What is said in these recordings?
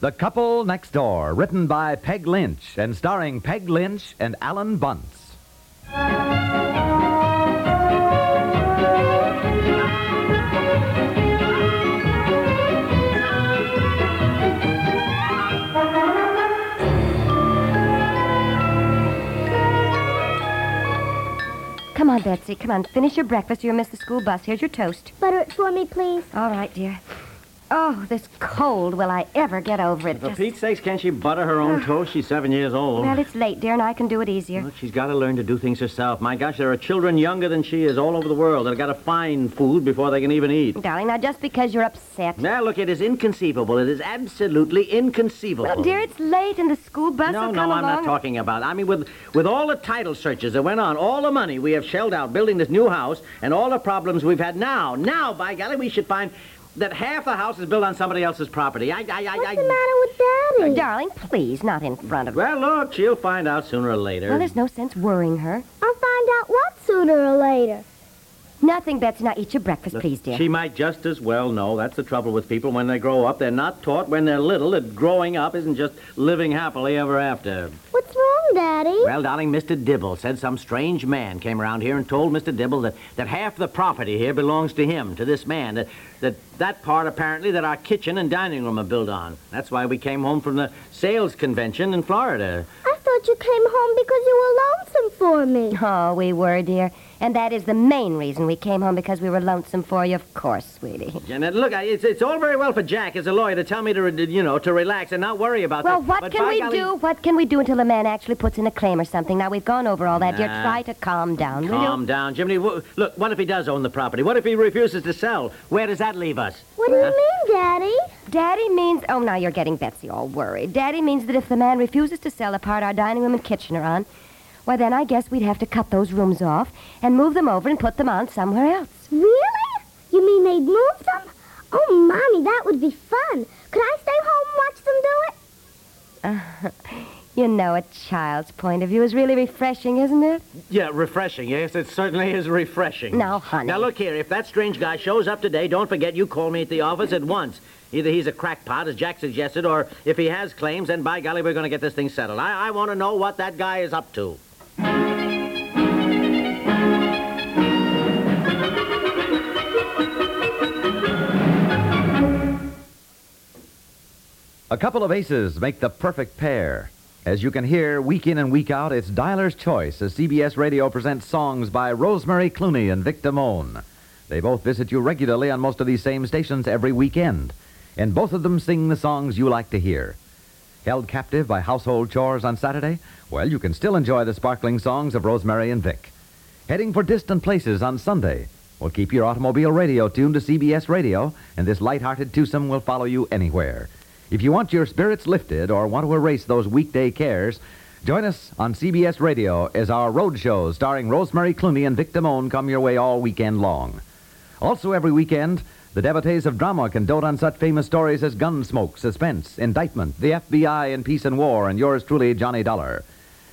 The Couple Next Door, written by Peg Lynch and starring Peg Lynch and Alan Bunce. Come on, Betsy. Come on. Finish your breakfast or you'll miss the school bus. Here's your toast. Butter it for me, please. All right, dear. Oh, this cold. Will I ever get over it? For Just- Pete's sakes, can't she butter her own ah. toast? She's seven years old. Well, it's late, dear, and I can do it easier. Well, she's got to learn to do things herself. My gosh, there are children younger than she is all over the world that have got to find food before they can even eat. Darling, now just because you're upset. Now, look, it is inconceivable. It is absolutely inconceivable. Well, dear, it's late and the school bus no, will no, come I'm along. not talking about. I mean, with with all the title searches that went on, all the money we have shelled out building this new house, and all the problems we've had now, now, by golly, we should find that half the house is built on somebody else's property. I, I, I, What's I. the matter with Daddy? Darling, please, not in front of her. Well, look, she'll find out sooner or later. Well, there's no sense worrying her. I'll find out what sooner or later. Nothing, Betsy. Now eat your breakfast, Look, please, dear. She might just as well know. That's the trouble with people when they grow up. They're not taught when they're little that growing up isn't just living happily ever after. What's wrong, Daddy? Well, darling, Mr. Dibble said some strange man came around here and told Mr. Dibble that, that half the property here belongs to him, to this man. That, that that part, apparently, that our kitchen and dining room are built on. That's why we came home from the sales convention in Florida. I thought you came home because you were lonesome for me. Oh, we were, dear. And that is the main reason we came home because we were lonesome for you, of course, sweetie. And uh, look, I- it's, it's all very well for Jack as a lawyer to tell me to, you know, to relax and not worry about Well, that. what but can we golly- do? What can we do until a man actually puts in a claim or something? Now, we've gone over all that, dear. Try to calm down, will Calm down, Jimmy. W- Look, what if he does own the property? What if he refuses to sell? Where does that leave us? What do you mean, Daddy? Daddy means... Oh, now you're getting Betsy all worried. Daddy means that if the man refuses to sell the part our dining room and kitchen are on, why, then I guess we'd have to cut those rooms off and move them over and put them on somewhere else. Really? You mean they'd move them? Oh, Mommy, that would be fun. Could I stay home and watch them do it? You know, a child's point of view is really refreshing, isn't it? Yeah, refreshing. Yes, it certainly is refreshing. Now, honey. Now, look here. If that strange guy shows up today, don't forget you call me at the office at once. Either he's a crackpot, as Jack suggested, or if he has claims, then by golly, we're going to get this thing settled. I, I want to know what that guy is up to. A couple of aces make the perfect pair. As you can hear week in and week out, it's Dialer's Choice as CBS Radio presents songs by Rosemary Clooney and Vic Damone. They both visit you regularly on most of these same stations every weekend, and both of them sing the songs you like to hear. Held captive by household chores on Saturday? Well, you can still enjoy the sparkling songs of Rosemary and Vic. Heading for distant places on Sunday? Well, keep your automobile radio tuned to CBS Radio, and this light-hearted twosome will follow you anywhere. If you want your spirits lifted or want to erase those weekday cares, join us on CBS Radio as our road shows starring Rosemary Clooney and Vic Damone come your way all weekend long. Also, every weekend, the devotees of drama can dote on such famous stories as Gunsmoke, Suspense, Indictment, the FBI in Peace and War, and yours truly, Johnny Dollar.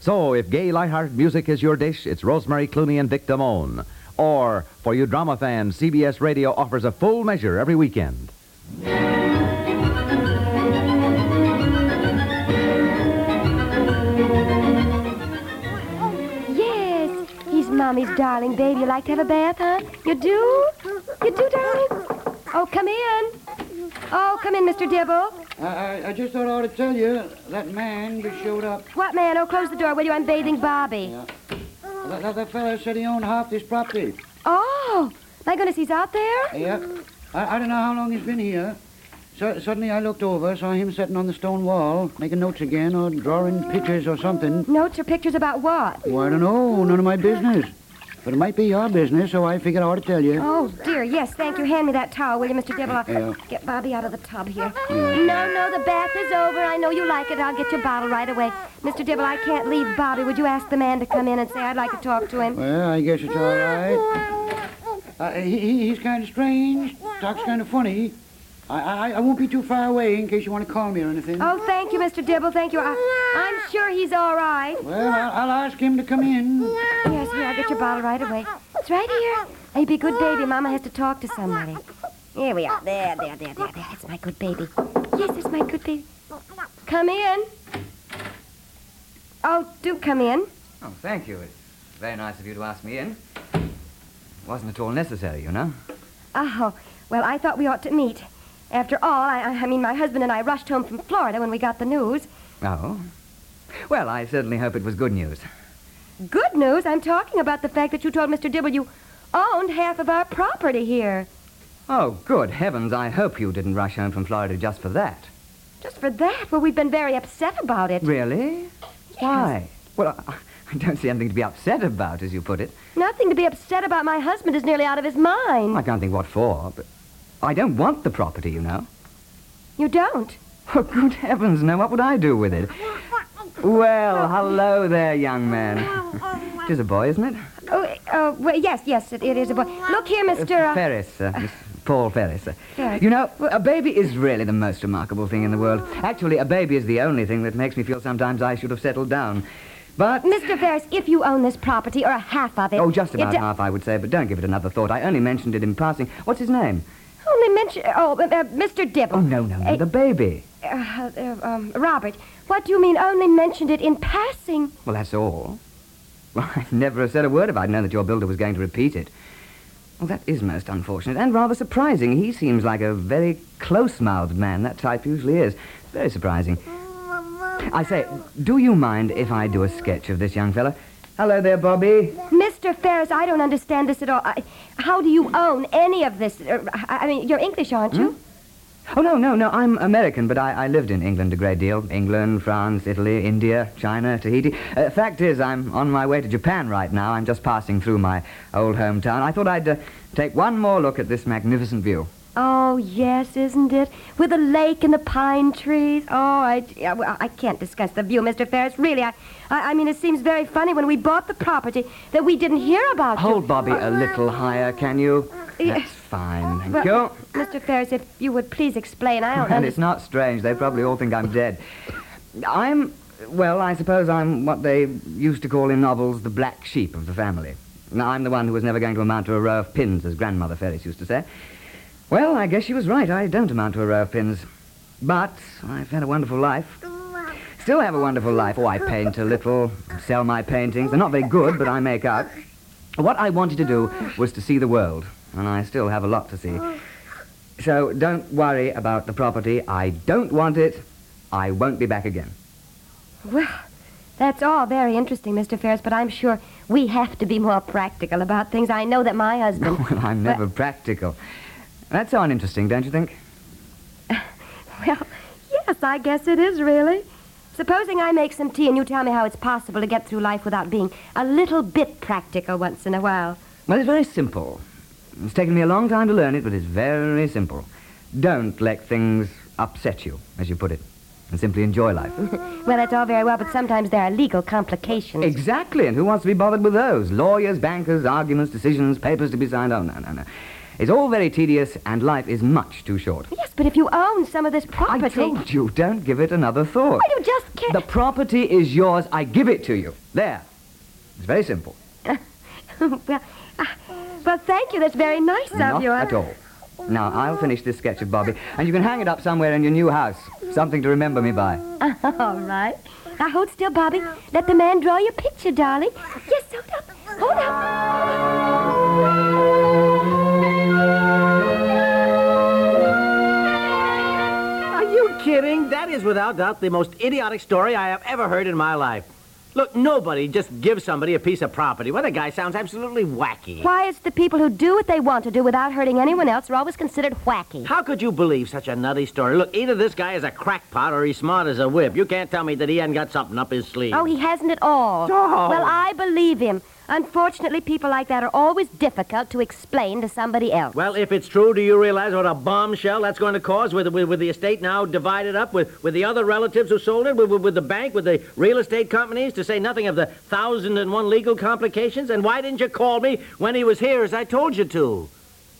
So, if gay, light-hearted music is your dish, it's Rosemary Clooney and Vic Damone. Or, for you drama fans, CBS Radio offers a full measure every weekend. Mommy's darling baby. You like to have a bath, huh? You do? You do, darling? Oh, come in. Oh, come in, Mr. Dibble. I, I, I just thought I ought to tell you that man just showed up. What, man? Oh, close the door, will you? I'm bathing Bobby. That, that, that fella said he owned half this property. Oh, my goodness, he's out there? Yeah. I, I don't know how long he's been here. So, suddenly I looked over, saw him sitting on the stone wall, making notes again, or drawing pictures or something. Notes or pictures about what? Well, I don't know. None of my business. But it might be your business, so I figured I ought to tell you. Oh, dear, yes, thank you. Hand me that towel, will you, Mr. Dibble? Yeah. get Bobby out of the tub here. No, no, the bath is over. I know you like it. I'll get your bottle right away. Mr. Dibble, I can't leave Bobby. Would you ask the man to come in and say I'd like to talk to him? Well, I guess it's all right. Uh, he, he- he's kind of strange. Talks kind of funny. I, I, I won't be too far away in case you want to call me or anything. Oh, thank you, Mr. Dibble. Thank you. I, I'm sure he's all right. Well, I'll, I'll ask him to come in. Yes, here, I'll get your bottle right away. It's right here. Hey, be a good baby. Mama has to talk to somebody. Here we are. There, there, there, there, there. It's my good baby. Yes, it's my good baby. Come in. Oh, do come in. Oh, thank you. It's very nice of you to ask me in. It Wasn't at all necessary, you know. Oh, well, I thought we ought to meet. After all, I, I mean, my husband and I rushed home from Florida when we got the news. Oh. Well, I certainly hope it was good news. Good news, I'm talking about the fact that you told Mr. Dibble you owned half of our property here. Oh, good heavens, I hope you didn't rush home from Florida just for that. Just for that? Well, we've been very upset about it. Really? Why? Well, I, I don't see anything to be upset about, as you put it. Nothing to be upset about. My husband is nearly out of his mind. I can't think what for, but I don't want the property, you know. You don't? Oh, good heavens, no, what would I do with it? Well, hello there, young man. It is a boy, isn't it? Oh, uh, well, yes, yes, it, it is a boy. Look here, Mr. Uh, Ferris, uh, Miss Paul Ferris. Uh, Yes. You know, a baby is really the most remarkable thing in the world. Actually, a baby is the only thing that makes me feel sometimes I should have settled down. But... Mr. Ferris, if you own this property, or a half of it... Oh, just about half, I would say, but don't give it another thought. I only mentioned it in passing. What's his name? Only mention... Oh, uh, uh, Mr. Dibble. Oh, no, no, no, Uh, the baby. uh, uh, um, Robert, what do you mean only mentioned it in passing? Well, that's all. Well, I'd never have said a word if I'd known that your builder was going to repeat it. Well, that is most unfortunate and rather surprising. He seems like a very close-mouthed man. That type usually is. Very surprising. I say, do you mind if I do a sketch of this young fella? Hello there, Bobby. Mr. Ferris, I don't understand this at all. I, how do you own any of this? Uh, I mean, you're English, aren't you? Oh, no, no, no. I'm American, but I, I lived in England a great deal. England, France, Italy, India, China, Tahiti. Uh, fact is, I'm on my way to Japan right now. I'm just passing through my old hometown. I thought I'd uh, take one more look at this magnificent view. Oh, yes, isn't it? With the lake and the pine trees. Oh, I, well, I can't discuss the view, Mr. Ferris. Really, I, I, I mean, it seems very funny when we bought the property that we didn't hear about you. Hold Bobby a little higher, can you? Yeah. That's fine, thank Well, you. Mr. Ferris, if you would please explain, I don't And it's not strange. They probably all think I'm dead. I'm, well, I suppose I'm what they used to call in novels the black sheep of the family. Now, I'm the one who was never going to amount to a row of pins, as Grandmother Ferris used to say. Well, I guess she was right. I don't amount to a row of pins. But I've had a wonderful life. Still have a wonderful life. Oh, I paint a little, sell my paintings. They're not very good, but I make out. What I wanted to do was to see the world, and I still have a lot to see. So don't worry about the property. I don't want it. I won't be back again. Well, that's all very interesting, Mr. Ferris, but I'm sure we have to be more practical about things. I know that my husband. Well, I'm never practical. That's so uninteresting, don't you think? Well, yes, I guess it is, really. Supposing I make some tea and you tell me how it's possible to get through life without being a little bit practical once in a while. Well, it's very simple. It's taken me a long time to learn it, but it's very simple. Don't let things upset you, as you put it, and simply enjoy life. Well, that's all very well, but sometimes there are legal complications. exactly, and who wants to be bothered with those? Lawyers, bankers, arguments, decisions, papers to be signed. Oh, no, no, no. It's all very tedious, and life is much too short. yes, but if you own some of this property. I told you, don't give it another thought. Why, you just can't. The property is yours. I give it to you. There. It's very simple. well, ah, well, thank you. That's very nice Not of you. Not at all. Now, I'll finish this sketch of Bobby, and you can hang it up somewhere in your new house. Something to remember me by. all right. Now, hold still, Bobby. Let the man draw your picture, darling. Yes, hold up. Hold up. Kidding? That is without doubt the most idiotic story I have ever heard in my life. Look, nobody just gives somebody a piece of property. Well, the guy sounds absolutely wacky. Why, it's the people who do what they want to do without hurting anyone else are always considered wacky. How could you believe such a nutty story? Look, either this guy is a crackpot or he's smart as a whip. You can't tell me that he hasn't got something up his sleeve. Oh, he hasn't at all. Oh. Well, I believe him. Unfortunately, people like that are always difficult to explain to somebody else. Well, if it's true, do you realize what a bombshell that's going to cause with, with, with the estate now divided up with, with the other relatives who sold it, with, with, with the bank, with the real estate companies, to say nothing of the thousand and one legal complications? And why didn't you call me when he was here as I told you to?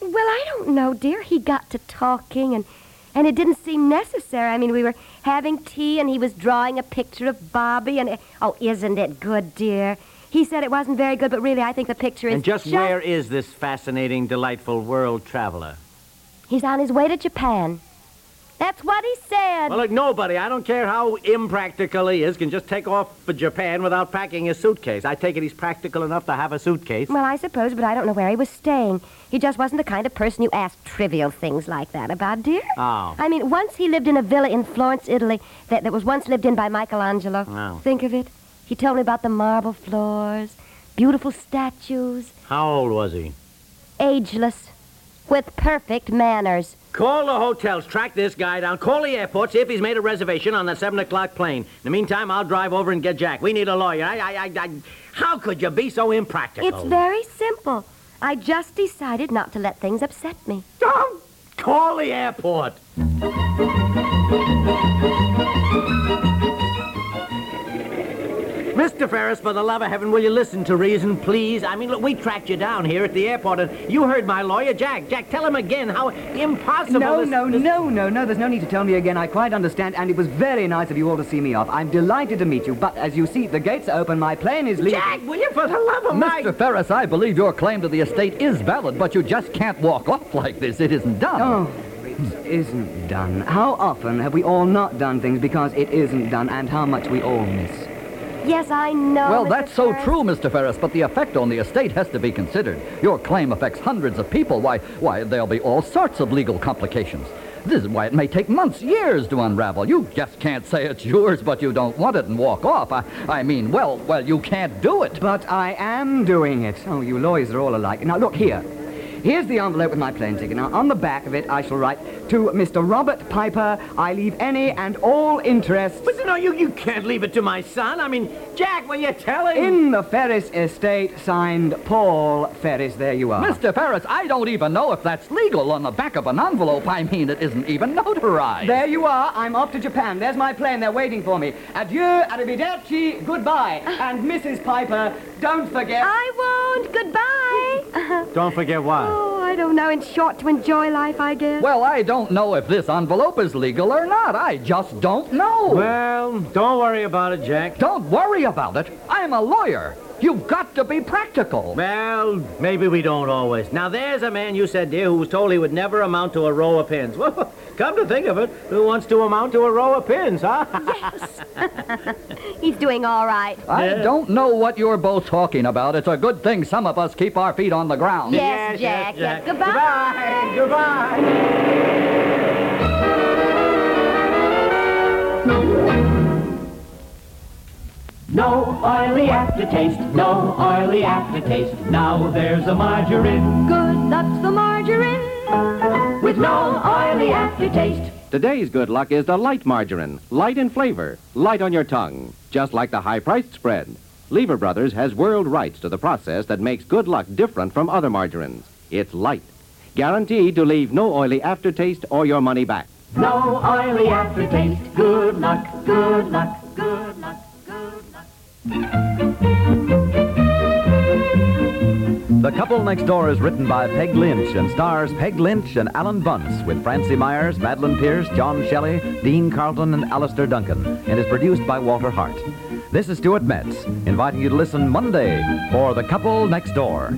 Well, I don't know, dear. He got to talking, and and it didn't seem necessary. I mean, we were having tea, and he was drawing a picture of Bobby, and oh, isn't it good, dear? He said it wasn't very good, but really, I think the picture is And just where is this fascinating, delightful world traveler? He's on his way to Japan. That's what he said. Well, look, nobody, I don't care how impractical he is, can just take off for Japan without packing his suitcase. I take it he's practical enough to have a suitcase. Well, I suppose, but I don't know where he was staying. He just wasn't the kind of person you ask trivial things like that about, dear. Oh. I mean, once he lived in a villa in Florence, Italy, that, that was once lived in by Michelangelo. Oh. Think of it. He told me about the marble floors, beautiful statues, How old was he? ageless, with perfect manners. Call the hotels, track this guy down, call the airport, see if he's made a reservation on that 7 o'clock plane. In the meantime, I'll drive over and get Jack. We need a lawyer. I, I, I, I, how could you be so impractical? It's very simple. I just decided not to let things upset me. Don't call the airport. Mr. Ferris, for the love of heaven, will you listen to reason, please? I mean, look, we tracked you down here at the airport, and you heard my lawyer, Jack. Jack, tell him again how impossible No, this- no, this- no, no, no. There's no need to tell me again. I quite understand, and it was very nice of you all to see me off. I'm delighted to meet you, but as you see, the gates are open. My plane is leaving. Jack, will you, for the love of? Mr. Ferris, I believe your claim to the estate is valid, but you just can't walk off like this. It isn't done. Oh, it isn't done. How often have we all not done things because it isn't done, and how much we all miss? Yes, I know. Well, Mr. that's so Ferris. true, Mr. Ferris, but the effect on the estate has to be considered. Your claim affects hundreds of people. Why, why, there'll be all sorts of legal complications. This is why it may take months, years to unravel. You just can't say it's yours, but you don't want it and walk off. I, I mean, well, well, you can't do it. But I am doing it. Oh, you lawyers are all alike. Now, look here. Here's the envelope with my plane ticket. Now, on the back of it, I shall write, To Mr. Robert Piper, I leave any and all interest But no, you, you can't leave it to my son. I mean, Jack, will you tell him? in the Ferris estate, signed Paul Ferris. There you are. Mr. Ferris, I don't even know if that's legal on the back of an envelope. I mean, it isn't even notarized. There you are. I'm off to Japan. There's my plane. They're waiting for me. Adieu, arrivederci, goodbye. And Mrs. Piper, don't forget. I won't. Goodbye. Don't forget what? oh, I don't know. In short, to enjoy life, I guess. Well, I don't know if this envelope is legal or not. I just don't know. Well, don't worry about it, Jack. Don't worry about it. I'm a lawyer. You've got to be practical. Well, maybe we don't always. Now, there's a man you said, dear, who was told he would never amount to a row of pins. Well, come to think of it, who wants to amount to a row of pins, huh? Yes. He's doing all right. I Yeah. don't know what you're both talking about. It's a good thing some of us keep our feet on the ground. Yes, Jack. yes. Goodbye. Goodbye. Goodbye. No oily aftertaste, no oily aftertaste. Now there's a margarine Good, that's the margarine. with no oily aftertaste. Today's good luck is the light margarine, light in flavor, light on your tongue, just like the high-priced spread. Lever Brothers has world rights to the process that makes good luck different from other margarines. It's light, guaranteed to leave no oily aftertaste or your money back. No oily aftertaste. Good luck, good luck, good luck, good luck. The Couple Next Door is written by Peg Lynch and stars Peg Lynch and Alan Bunce with Francie Myers, Madeline Pierce, John Shelley, Dean Carlton, and Alistair Duncan, and is produced by Walter Hart. This is Stuart Metz, inviting you to listen Monday for The Couple Next Door.